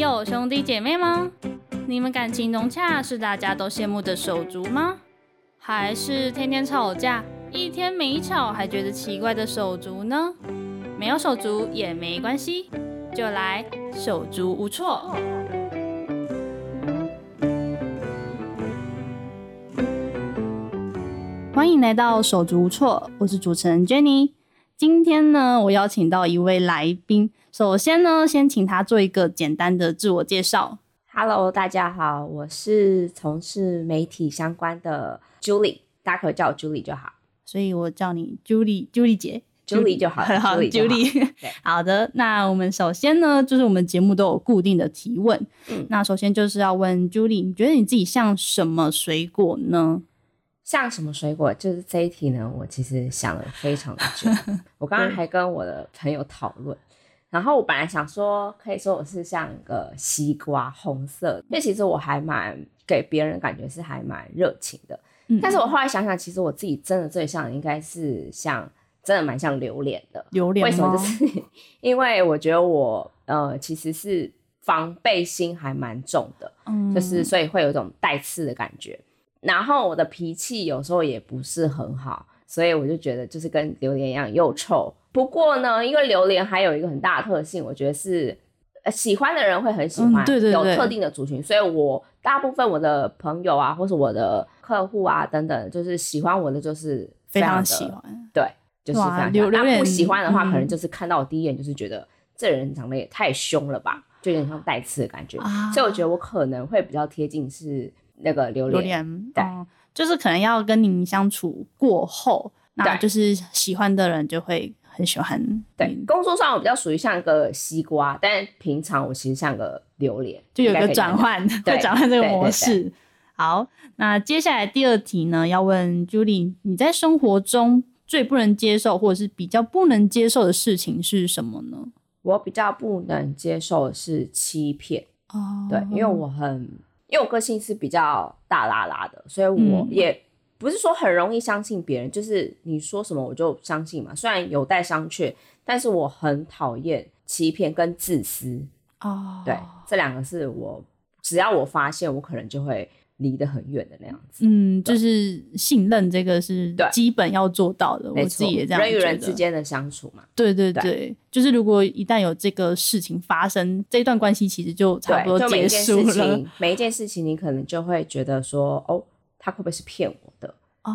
有兄弟姐妹吗？你们感情融洽是大家都羡慕的手足吗？还是天天吵架，一天没吵还觉得奇怪的手足呢？没有手足也没关系，就来手足无措。欢迎来到手足无措，我是主持人 Jenny。今天呢，我邀请到一位来宾。首先呢，先请他做一个简单的自我介绍。Hello，大家好，我是从事媒体相关的 Julie，大家可以叫我 Julie 就好。所以我叫你 Julie，Julie 姐，Julie 就好。好，Julie。好的，那我们首先呢，就是我们节目都有固定的提问。嗯，那首先就是要问 Julie，你觉得你自己像什么水果呢？像什么水果？就是这一题呢，我其实想了非常的久。我刚刚还跟我的朋友讨论，然后我本来想说，可以说我是像个西瓜，红色。因为其实我还蛮给别人感觉是还蛮热情的。但是我后来想想，其实我自己真的最像应该是像，真的蛮像榴莲的。榴莲为什么？就是 因为我觉得我呃，其实是防备心还蛮重的，嗯就是所以会有一种带刺的感觉。然后我的脾气有时候也不是很好，所以我就觉得就是跟榴莲一样又臭。不过呢，因为榴莲还有一个很大的特性，我觉得是喜欢的人会很喜欢，对对有特定的族群。所以我大部分我的朋友啊，或是我的客户啊等等，就是喜欢我的就是非常喜欢，对，就是非常喜欢。那不喜欢的话，可能就是看到我第一眼就是觉得这人长得也太凶了吧，就有点像带刺的感觉。所以我觉得我可能会比较贴近是。那个榴莲，对，就是可能要跟你相处过后，那就是喜欢的人就会很喜欢。对，工作上我比较属于像个西瓜，但平常我其实像个榴莲，就有个转换，会转换这个模式。好，那接下来第二题呢，要问 Julie，你在生活中最不能接受或者是比较不能接受的事情是什么呢？我比较不能接受的是欺骗哦，对，因为我很。因为我个性是比较大拉拉的，所以我也不是说很容易相信别人，就是你说什么我就相信嘛。虽然有待商榷，但是我很讨厌欺骗跟自私哦。对，这两个是我只要我发现，我可能就会。离得很远的那样子，嗯，就是信任这个是基本要做到的。我自己也这样人与人之间的相处嘛，对对对，就是如果一旦有这个事情发生，这段关系其实就差不多结束了。每一件事情，你可能就会觉得说，哦，他会不会是骗我的？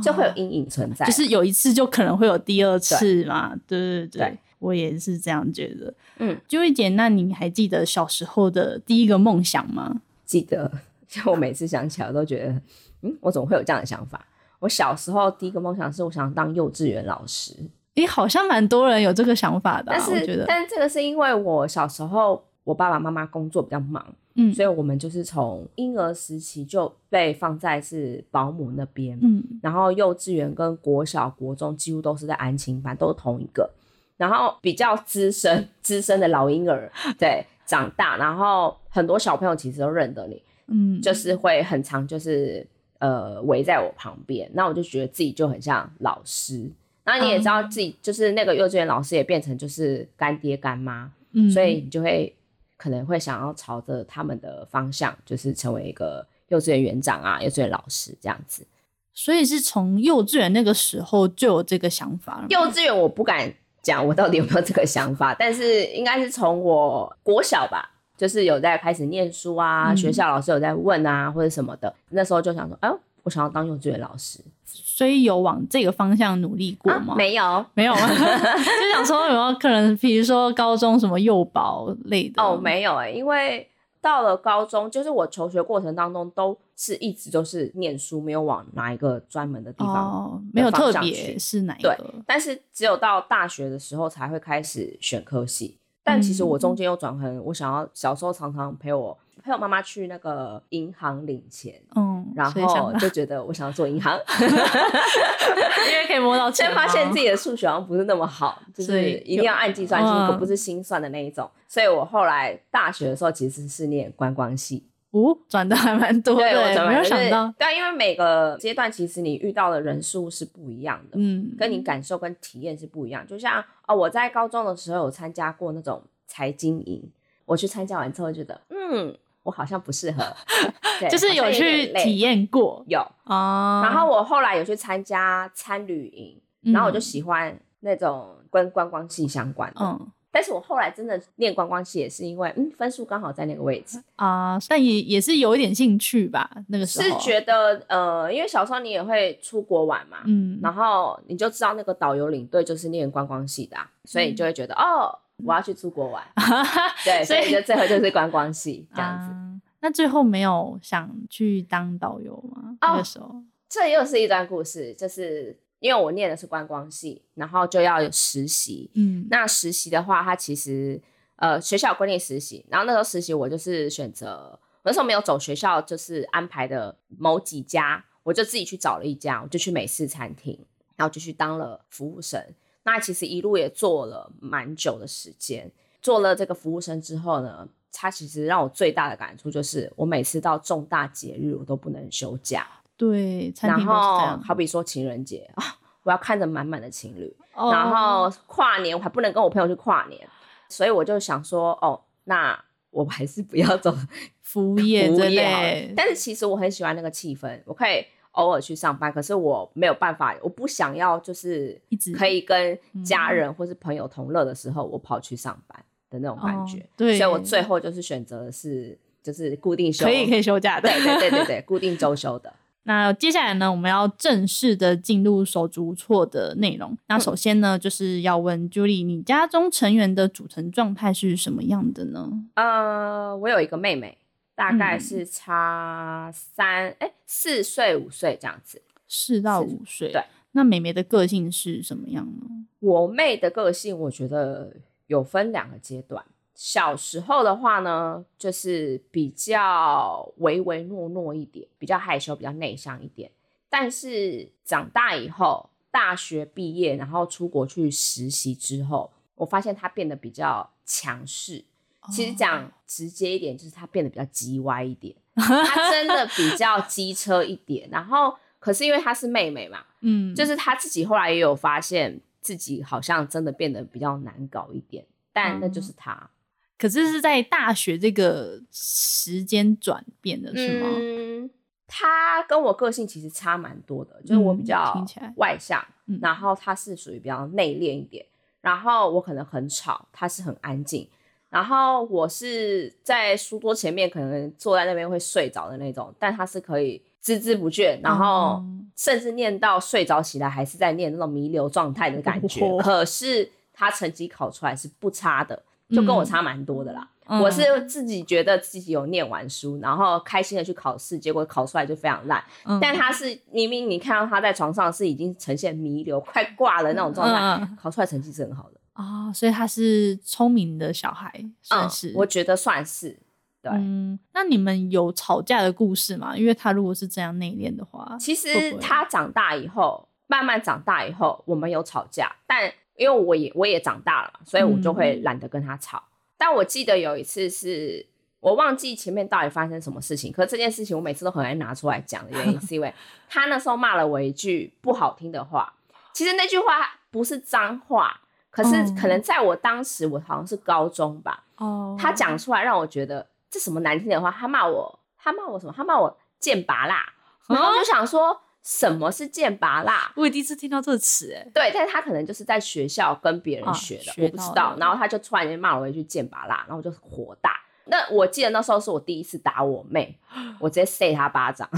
就会有阴影存在。就是有一次，就可能会有第二次嘛。对对对，我也是这样觉得。嗯，就一姐，那你还记得小时候的第一个梦想吗？记得。就我每次想起来，都觉得，嗯，我怎么会有这样的想法？我小时候第一个梦想是，我想当幼稚园老师。诶，好像蛮多人有这个想法的。但是，但是这个是因为我小时候，我爸爸妈妈工作比较忙，嗯，所以我们就是从婴儿时期就被放在是保姆那边，嗯，然后幼稚园跟国小、国中几乎都是在安亲班，都是同一个。然后比较资深、资深的老婴儿，对，长大，然后很多小朋友其实都认得你。嗯，就是会很常，就是呃围在我旁边，那我就觉得自己就很像老师。那你也知道自己就是那个幼稚园老师，也变成就是干爹干妈，嗯，所以你就会可能会想要朝着他们的方向，就是成为一个幼稚园园长啊，幼稚园老师这样子。所以是从幼稚园那个时候就有这个想法了。幼稚园我不敢讲我到底有没有这个想法，但是应该是从我国小吧。就是有在开始念书啊，学校老师有在问啊，或者什么的，那时候就想说，哎，我想要当幼稚园老师，所以有往这个方向努力过吗？没有，没有，就想说有没有可能，比如说高中什么幼保类的？哦，没有哎，因为到了高中，就是我求学过程当中都是一直都是念书，没有往哪一个专门的地方，没有特别是哪一个，但是只有到大学的时候才会开始选科系。但其实我中间又转很，我想要小时候常常陪我陪我妈妈去那个银行领钱，嗯，然后就觉得我想要做银行，因为可以摸到钱。先发现自己的数学好像不是那么好，就是一定要按计算机，可不是心算的那一种。所以我后来大学的时候其实是念观光系。哦，转的还蛮多，对，我没有想到。对，因为每个阶段其实你遇到的人数是不一样的，嗯，跟你感受跟体验是不一样。就像哦，我在高中的时候有参加过那种财经营，我去参加完之后觉得，嗯，我好像不适合，就是有去体验过，有啊。然后我后来有去参加参旅营，然后我就喜欢那种跟观光系相关的。嗯。但是我后来真的念观光系也是因为，嗯，分数刚好在那个位置啊，但也也是有一点兴趣吧。那个时候是觉得，呃，因为小时候你也会出国玩嘛，嗯，然后你就知道那个导游领队就是念观光系的，所以你就会觉得，哦，我要去出国玩，对，所以就最后就是观光系 这样子。那最后没有想去当导游吗？那个时候，这又是一段故事，就是。因为我念的是观光系，然后就要有实习。嗯，那实习的话，它其实呃学校规定实习，然后那时候实习我就是选择那时候没有走学校就是安排的某几家，我就自己去找了一家，我就去美式餐厅，然后就去当了服务生。那其实一路也做了蛮久的时间，做了这个服务生之后呢，他其实让我最大的感触就是，我每次到重大节日我都不能休假。对，然后好比说情人节啊，我要看着满满的情侣，然后跨年我还不能跟我朋友去跨年，所以我就想说，哦，那我还是不要走服务业，服务业。但是其实我很喜欢那个气氛，我可以偶尔去上班，可是我没有办法，我不想要就是一直可以跟家人或是朋友同乐的时候，我跑去上班的那种感觉。对，所以我最后就是选择的是就是固定休，可以可以休假的，对对对对 对，固定周休的。那接下来呢，我们要正式的进入手足错的内容。那首先呢，就是要问 Julie，你家中成员的组成状态是什么样的呢？呃，我有一个妹妹，大概是差三哎四岁五岁这样子，四到五岁。对，那妹妹的个性是什么样呢？我妹的个性，我觉得有分两个阶段。小时候的话呢，就是比较唯唯诺诺一点，比较害羞，比较内向一点。但是长大以后，大学毕业，然后出国去实习之后，我发现她变得比较强势。其实讲直接一点，就是他变得比较叽歪一点。他真的比较机车一点。然后，可是因为她是妹妹嘛，嗯，就是她自己后来也有发现自己好像真的变得比较难搞一点。但那就是她。可是是在大学这个时间转变的是吗？嗯，他跟我个性其实差蛮多的，就是我比较外向，然后他是属于比较内敛一点，然后我可能很吵，他是很安静，然后我是在书桌前面可能坐在那边会睡着的那种，但他是可以孜孜不倦，然后甚至念到睡着起来还是在念那种弥留状态的感觉。可是他成绩考出来是不差的。就跟我差蛮多的啦，我是自己觉得自己有念完书，然后开心的去考试，结果考出来就非常烂。但他是明明你看到他在床上是已经呈现弥留、快挂了那种状态，考出来成绩是很好的啊，所以他是聪明的小孩，算是我觉得算是。对，嗯那你们有吵架的故事吗？因为他如果是这样内敛的话，其实他长大以后，慢慢长大以后，我们有吵架，但。因为我也我也长大了嘛，所以我就会懒得跟他吵。但我记得有一次是我忘记前面到底发生什么事情，可这件事情我每次都很爱拿出来讲的原因，是因为 他那时候骂了我一句不好听的话。其实那句话不是脏话，可是可能在我当时我好像是高中吧，哦，他讲出来让我觉得这什么难听的话，他骂我，他骂我什么？他骂我贱拔辣，然后就想说。什么是剑拔辣？我也第一次听到这个词，哎，对，但是他可能就是在学校跟别人学的，我不知道。然后他就突然间骂我一句剑拔辣，然后我就火大。那我记得那时候是我第一次打我妹，我直接塞他巴掌。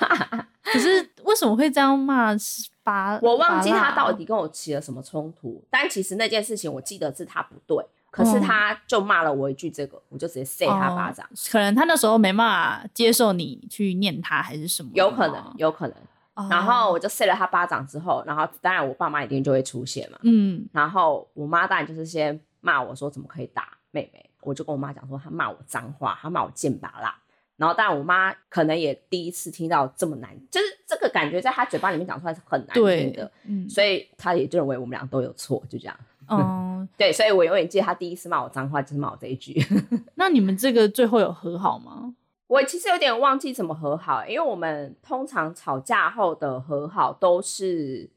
可是为什么会这样骂？巴我忘记他到底跟我起了什么冲突，但其实那件事情我记得是他不对。可是他就骂了我一句，这个我就直接塞他巴掌。可能他那时候没办法接受你去念他，还是什么？有可能，有可能。然后我就塞了他巴掌之后，然后当然我爸妈一定就会出现嘛。嗯。然后我妈当然就是先骂我说怎么可以打妹妹，我就跟我妈讲说她骂我脏话，她骂我贱巴啦。然后当然我妈可能也第一次听到这么难，就是这个感觉在她嘴巴里面讲出来是很难听的。嗯。所以她也就认为我们俩都有错，就这样。哦。对，所以我永远记得她第一次骂我脏话就是骂我这一句。那你们这个最后有和好吗？我其实有点忘记怎么和好，因为我们通常吵架后的和好都是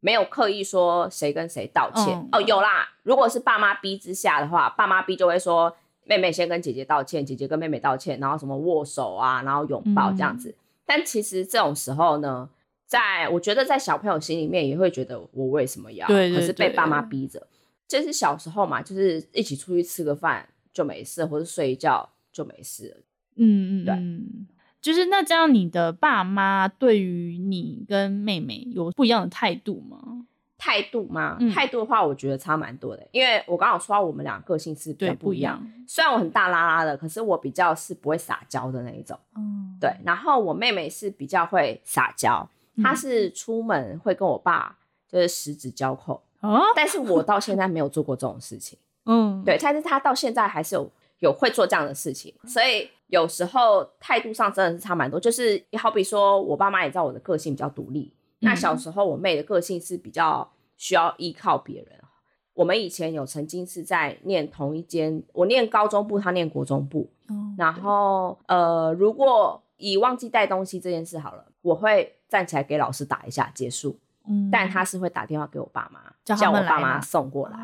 没有刻意说谁跟谁道歉哦。有啦，如果是爸妈逼之下的话，爸妈逼就会说妹妹先跟姐姐道歉，姐姐跟妹妹道歉，然后什么握手啊，然后拥抱这样子。但其实这种时候呢，在我觉得在小朋友心里面也会觉得我为什么要？对，可是被爸妈逼着。就是小时候嘛，就是一起出去吃个饭就没事，或者睡一觉就没事。嗯嗯，对。就是那这样，你的爸妈对于你跟妹妹有不一样的态度吗？态度吗？态度的话，我觉得差蛮多的。因为我刚刚说到我们俩个性是比较不一样。虽然我很大拉拉的，可是我比较是不会撒娇的那一种。嗯，对。然后我妹妹是比较会撒娇，她是出门会跟我爸就是十指交扣。哦。但是我到现在没有做过这种事情。嗯，对。但是她到现在还是有有会做这样的事情，所以有时候态度上真的是差蛮多。就是好比说我爸妈也知道我的个性比较独立。那小时候我妹的个性是比较需要依靠别人。我们以前有曾经是在念同一间，我念高中部，她念国中部。然后呃，如果以忘记带东西这件事好了，我会站起来给老师打一下结束。嗯，但他是会打电话给我爸妈，叫我爸妈送过来。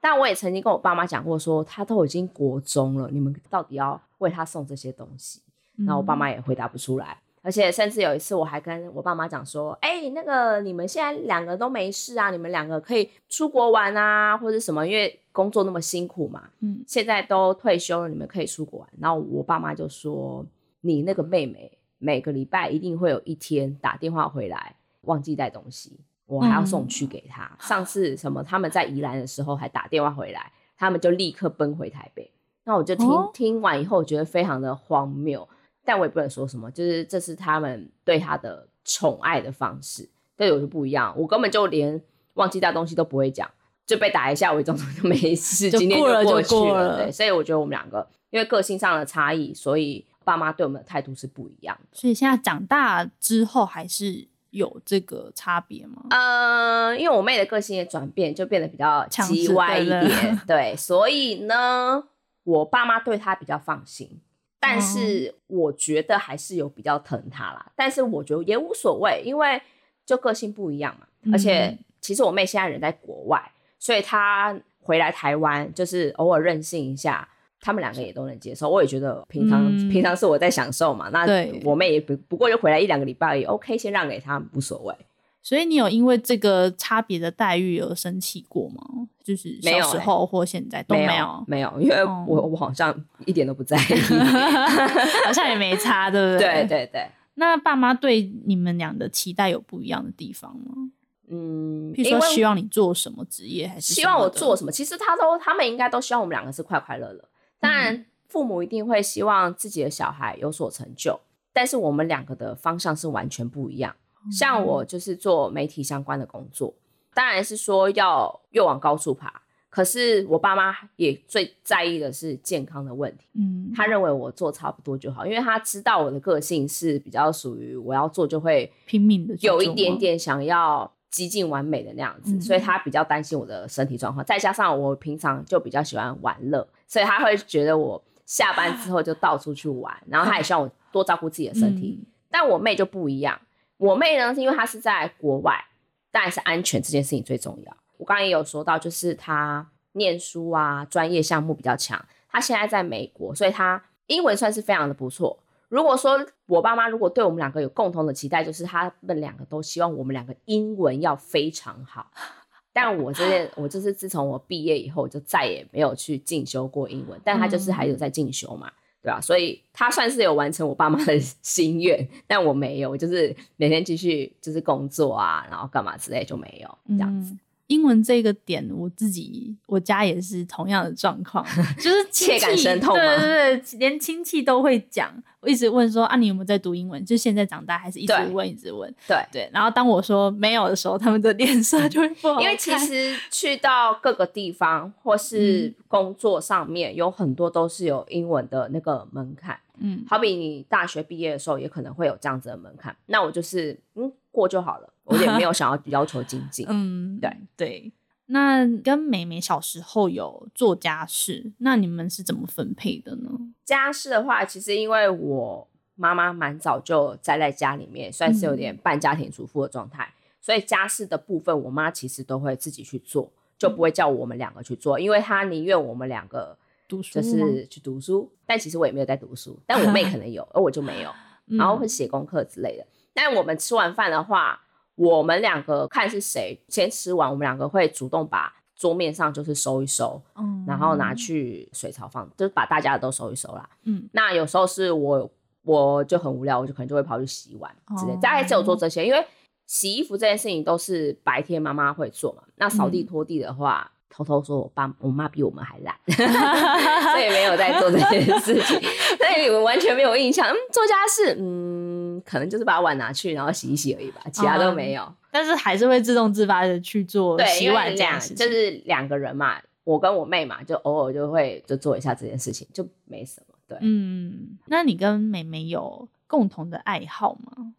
但我也曾经跟我爸妈讲过，说他都已经国中了，你们到底要为他送这些东西？那我爸妈也回答不出来。而且甚至有一次，我还跟我爸妈讲说：“哎，那个你们现在两个都没事啊，你们两个可以出国玩啊，或者什么，因为工作那么辛苦嘛。嗯，现在都退休了，你们可以出国玩。”然后我爸妈就说：“你那个妹妹每个礼拜一定会有一天打电话回来，忘记带东西，我还要送去给她。上次什么他们在宜兰的时候还打电话回来，他们就立刻奔回台北。那我就听听完以后，我觉得非常的荒谬。”但我也不能说什么，就是这是他们对他的宠爱的方式，对我就不一样。我根本就连忘记带东西都不会讲，就被打一下，我装作就 没事，今天就过去了。对，所以我觉得我们两个因为个性上的差异，所以爸妈对我们的态度是不一样的。所以现在长大之后还是有这个差别吗？嗯，因为我妹的个性也转变，就变得比较叽歪一点。对，所以呢，我爸妈对她比较放心。但是我觉得还是有比较疼他啦，但是我觉得也无所谓，因为就个性不一样嘛。而且其实我妹现在人在国外，所以她回来台湾就是偶尔任性一下，他们两个也都能接受。我也觉得平常平常是我在享受嘛，那我妹也不不过就回来一两个礼拜也 OK，先让给他无所谓。所以你有因为这个差别的待遇而生气过吗？就是小时候或现在都没有，没有，因为我我好像一点都不在意，好像也没差，对不对？对对对。那爸妈对你们俩的期待有不一样的地方吗？嗯，比如说希望你做什么职业，还是希望我做什么？其实他都他们应该都希望我们两个是快快乐乐。当然，父母一定会希望自己的小孩有所成就，但是我们两个的方向是完全不一样。像我就是做媒体相关的工作，当然是说要越往高处爬。可是我爸妈也最在意的是健康的问题。嗯，他认为我做差不多就好，因为他知道我的个性是比较属于我要做就会拼命的，有一点点想要极尽完美的那样子，所以他比较担心我的身体状况。再加上我平常就比较喜欢玩乐，所以他会觉得我下班之后就到处去玩，然后他也希望我多照顾自己的身体。但我妹就不一样。我妹呢，是因为她是在国外，当然是安全这件事情最重要。我刚刚也有说到，就是她念书啊，专业项目比较强。她现在在美国，所以她英文算是非常的不错。如果说我爸妈如果对我们两个有共同的期待，就是他们两个都希望我们两个英文要非常好。但我这件，我就是自从我毕业以后，就再也没有去进修过英文。但他就是还有在进修嘛。对啊，所以他算是有完成我爸妈的 心愿，但我没有，就是每天继续就是工作啊，然后干嘛之类就没有这样子。英文这个点，我自己我家也是同样的状况，就是切感生痛，对对对，连亲戚都会讲，我一直问说啊，你有没有在读英文？就现在长大还是一直问，一直问，对对。然后当我说没有的时候，他们的脸色就会不好。因 为其实去到各个地方或是工作上面，有很多都是有英文的那个门槛。嗯，好比你大学毕业的时候，也可能会有这样子的门槛。那我就是嗯过就好了。我也没有 想要要求精进。嗯，对对。那跟美美小时候有做家事，那你们是怎么分配的呢？家事的话，其实因为我妈妈蛮早就宅在家里面，算是有点半家庭主妇的状态，所以家事的部分，我妈其实都会自己去做，就不会叫我们两个去做，因为她宁愿我们两个读书，就是去读书。但其实我也没有在读书，但我妹可能有，而我就没有。然后会写功课之类的。但我们吃完饭的话，我们两个看是谁先吃完，我们两个会主动把桌面上就是收一收，然后拿去水槽放，就是把大家的都收一收啦。嗯，那有时候是我我就很无聊，我就可能就会跑去洗碗之类。大概只有做这些，因为洗衣服这件事情都是白天妈妈会做嘛。那扫地拖地的话。偷偷说，我爸我妈比我们还懒，所以没有在做这件事情。所以你们完全没有印象。嗯，做家事，嗯，可能就是把碗拿去，然后洗一洗而已吧，其他都没有。但是还是会自动自发的去做洗碗这样，就是两个人嘛，我跟我妹嘛，就偶尔就会就做一下这件事情，就没什么。对，嗯，那你跟妹妹有共同的爱好吗？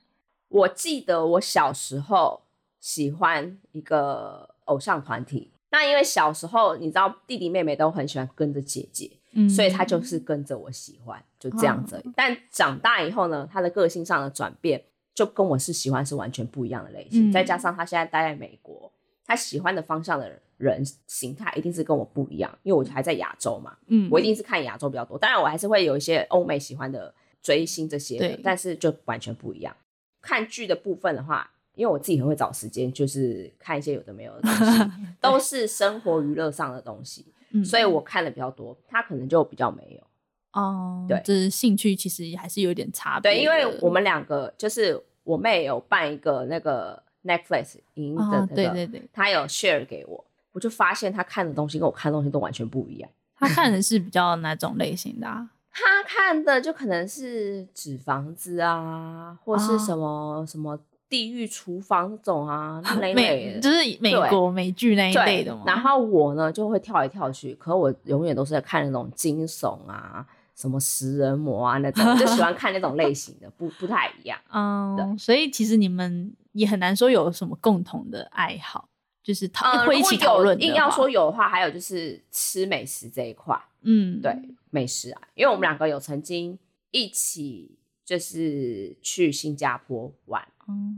我记得我小时候喜欢一个偶像团体。那因为小时候你知道弟弟妹妹都很喜欢跟着姐姐，所以他就是跟着我喜欢，就这样子。但长大以后呢，他的个性上的转变就跟我是喜欢是完全不一样的类型。再加上他现在待在美国，他喜欢的方向的人形态一定是跟我不一样，因为我还在亚洲嘛，嗯，我一定是看亚洲比较多。当然我还是会有一些欧美喜欢的追星这些的，但是就完全不一样。看剧的部分的话。因为我自己很会找时间，就是看一些有的没有的东西，都是生活娱乐上的东西，所以我看的比较多。他可能就比较没有哦，对，就是兴趣其实还是有点差别。对，因为我们两个就是我妹有办一个那个 Netflix 影的对对对，她有 share 给我，我就发现她看的东西跟我看的东西都完全不一样。她看的是比较哪种类型的？她看的就可能是纸房子啊，或是什么什么。地狱厨房这种啊，那类的，就是美国美剧那一类的嘛。然后我呢就会跳来跳去，可我永远都是在看那种惊悚啊，什么食人魔啊那种，就喜欢看那种类型的，不不太一样。嗯，所以其实你们也很难说有什么共同的爱好，就是讨会一起讨论。硬要说有的话，还有就是吃美食这一块。嗯，对，美食啊，因为我们两个有曾经一起就是去新加坡玩。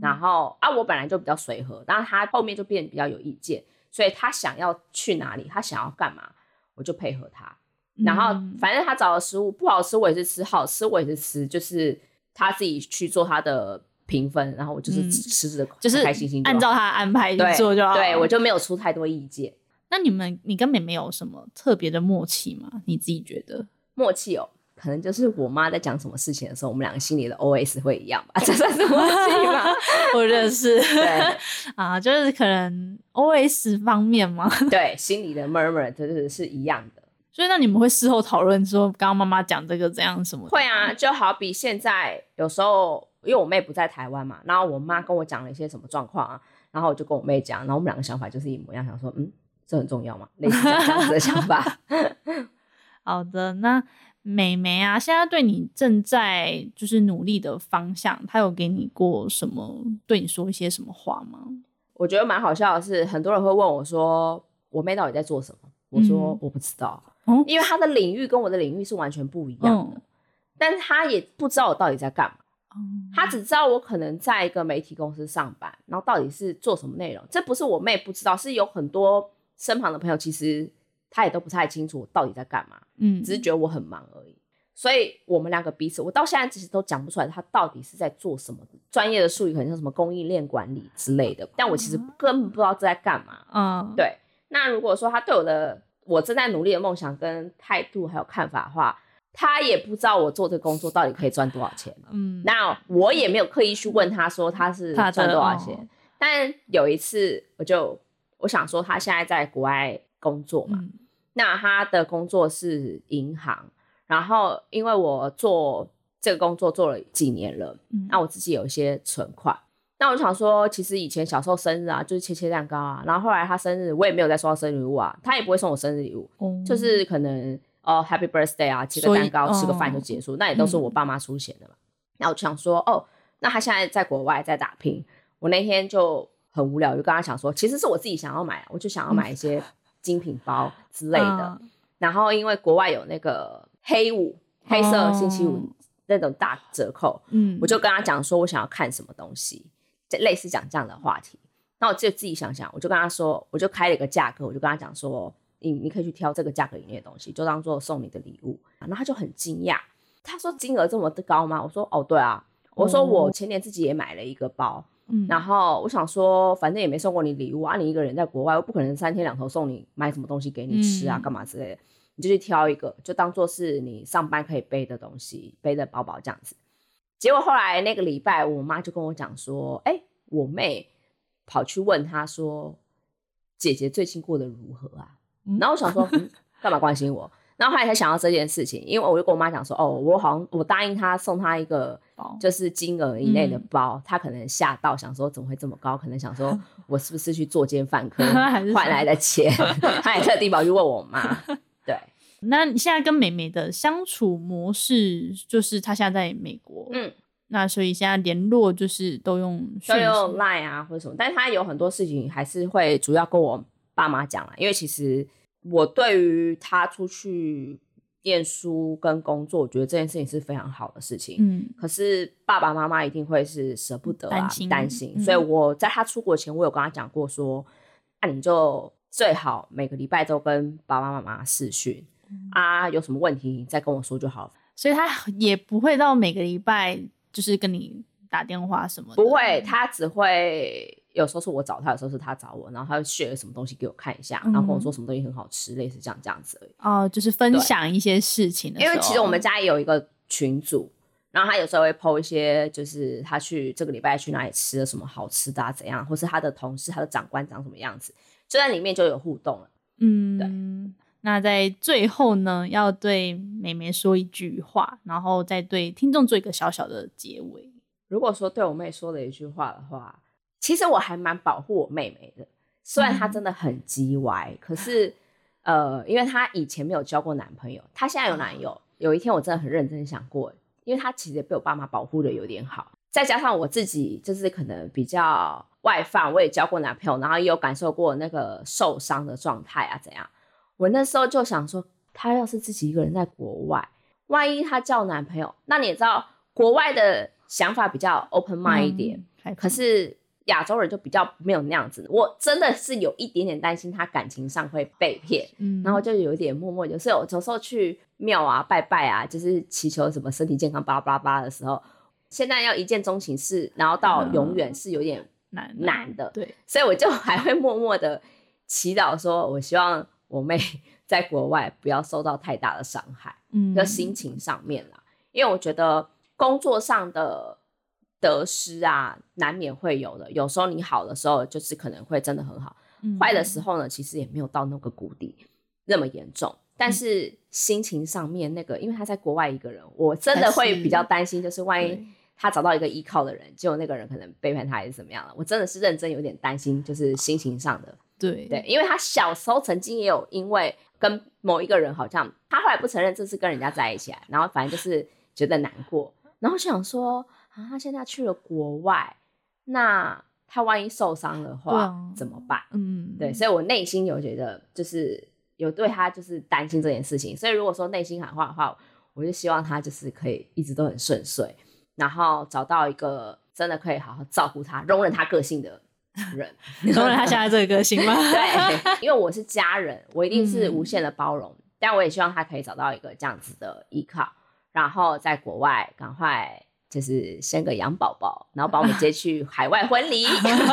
然后啊，我本来就比较随和，然后他后面就变比较有意见，所以他想要去哪里，他想要干嘛，我就配合他。然后反正他找的食物不好吃，我也是吃；好吃我也是吃，就是他自己去做他的评分，然后我就是吃着就是开心心，按照他的安排去做就好。对我就没有出太多意见。那你们，你跟妹妹有什么特别的默契吗？你自己觉得默契哦？可能就是我妈在讲什么事情的时候，我们两个心里的 O S 会一样吧，这算是默契吗？我认识，对啊，就是可能 O S 方面嘛，对，心里的 murmur 就是是一样的。所以那你们会事后讨论说，刚刚妈妈讲这个怎样什么？会啊，就好比现在有时候，因为我妹不在台湾嘛，然后我妈跟我讲了一些什么状况啊，然后我就跟我妹讲，然后我们两个想法就是一模一样，想说，嗯，这很重要嘛？类似这样子的想法。好的，那。美眉啊，现在对你正在就是努力的方向，她有给你过什么？对你说一些什么话吗？我觉得蛮好笑的是，很多人会问我说，我妹到底在做什么？我说我不知道，因为她的领域跟我的领域是完全不一样的。但是她也不知道我到底在干嘛，她只知道我可能在一个媒体公司上班，然后到底是做什么内容，这不是我妹不知道，是有很多身旁的朋友其实。他也都不太清楚我到底在干嘛，嗯，只是觉得我很忙而已。所以我们两个彼此，我到现在其实都讲不出来他到底是在做什么。专业的术语可能像什么供应链管理之类的，但我其实根本不知道这在干嘛。嗯，对。那如果说他对我的我正在努力的梦想跟态度还有看法的话，他也不知道我做这个工作到底可以赚多少钱。嗯，那我也没有刻意去问他说他是赚多少钱。但有一次，我就我想说他现在在国外。工作嘛，那他的工作是银行，然后因为我做这个工作做了几年了，那我自己有一些存款，那我就想说，其实以前小时候生日啊，就是切切蛋糕啊，然后后来他生日，我也没有再收到生日礼物啊，他也不会送我生日礼物，就是可能哦 Happy Birthday 啊，切个蛋糕，吃个饭就结束，那也都是我爸妈出钱的嘛。那我就想说，哦，那他现在在国外在打拼，我那天就很无聊，就跟他讲说，其实是我自己想要买，我就想要买一些。精品包之类的，然后因为国外有那个黑五黑色星期五那种大折扣，嗯，我就跟他讲说，我想要看什么东西，类似讲这样的话题。那我就自己想想，我就跟他说，我就开了一个价格，我就跟他讲说，你你可以去挑这个价格以内的东西，就当做送你的礼物。然后他就很惊讶，他说金额这么高吗？我说哦，对啊。我说我前年自己也买了一个包，嗯，然后我想说，反正也没送过你礼物啊，你一个人在国外，我不可能三天两头送你买什么东西给你吃啊，干嘛之类的，你就去挑一个，就当做是你上班可以背的东西，背的包包这样子。结果后来那个礼拜，我妈就跟我讲说，哎，我妹跑去问她说，姐姐最近过得如何啊？然后我想说，干嘛关心我？然后后来才想到这件事情，因为我就跟我妈讲说，哦，我好像我答应她送她一个就是金额以内的包，她可能吓到，想说怎么会这么高？可能想说 我是不是去作奸犯科 换来的钱？她也特地跑去问我妈。对，那你现在跟美美的相处模式，就是她现在在美国，嗯，那所以现在联络就是都用都用 Line 啊或者什么，但是她有很多事情还是会主要跟我爸妈讲啊，因为其实。我对于他出去念书跟工作，我觉得这件事情是非常好的事情。嗯，可是爸爸妈妈一定会是舍不得啊，担心。所以我在他出国前，我有跟他讲过说，那你就最好每个礼拜都跟爸爸妈妈视讯啊，有什么问题再跟我说就好。所以他也不会到每个礼拜就是跟你打电话什么，不会，他只会。有时候是我找他，有时候是他找我，然后他就学了什么东西给我看一下，然后跟我说什么东西很好吃，类似这样这样子而已。哦，就是分享一些事情的因为其实我们家也有一个群组，然后他有时候会 PO 一些，就是他去这个礼拜去哪里吃了什么好吃的啊，怎样，或是他的同事、他的长官长什么样子，就在里面就有互动了。嗯，对。那在最后呢，要对美美说一句话，然后再对听众做一个小小的结尾。如果说对我妹说了一句话的话。其实我还蛮保护我妹妹的，虽然她真的很叽歪，可是，呃，因为她以前没有交过男朋友，她现在有男友。有一天我真的很认真想过，因为她其实被我爸妈保护的有点好，再加上我自己就是可能比较外放，我也交过男朋友，然后也有感受过那个受伤的状态啊，怎样？我那时候就想说，她要是自己一个人在国外，万一她交男朋友，那你也知道，国外的想法比较 open mind 一点，可是。亚洲人就比较没有那样子，我真的是有一点点担心他感情上会被骗，嗯，然后就有点默默，有时候有时候去庙啊拜拜啊，就是祈求什么身体健康巴拉巴拉巴拉的时候，现在要一见钟情是，然后到永远是有点难难的，对，所以我就还会默默的祈祷说，我希望我妹在国外不要受到太大的伤害，嗯，就心情上面啦，因为我觉得工作上的。得失啊，难免会有的。有时候你好的时候，就是可能会真的很好；坏的时候呢，其实也没有到那个谷底那么严重。但是心情上面那个，因为他在国外一个人，我真的会比较担心，就是万一他找到一个依靠的人，结果那个人可能背叛他还是怎么样了，我真的是认真有点担心，就是心情上的。对对，因为他小时候曾经也有因为跟某一个人好像，他后来不承认这是跟人家在一起，然后反正就是觉得难过，然后想说。他现在去了国外，那他万一受伤的话怎么办？嗯，对，所以我内心有觉得，就是有对他就是担心这件事情。所以如果说内心喊话的话，我就希望他就是可以一直都很顺遂，然后找到一个真的可以好好照顾他、容忍他个性的 人，容忍他现在这个个性吗？对，因为我是家人，我一定是无限的包容，但我也希望他可以找到一个这样子的依靠，然后在国外赶快。就是生个养宝宝，然后把我们接去海外婚礼，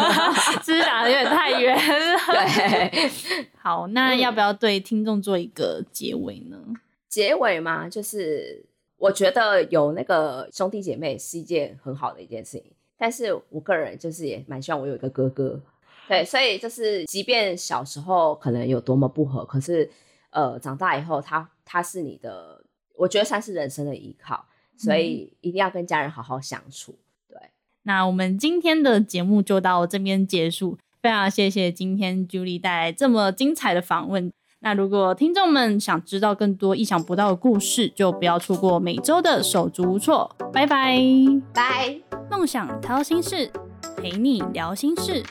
是想的有点太远了。对，好，那要不要对听众做一个结尾呢？结尾嘛，就是我觉得有那个兄弟姐妹是一件很好的一件事情，但是我个人就是也蛮希望我有一个哥哥。对，所以就是即便小时候可能有多么不合，可是呃，长大以后他他是你的，我觉得算是人生的依靠。所以一定要跟家人好好相处。对，那我们今天的节目就到这边结束。非常谢谢今天 Julie 带来这么精彩的访问。那如果听众们想知道更多意想不到的故事，就不要错过每周的手足无措。拜拜，拜。梦想掏心事，陪你聊心事。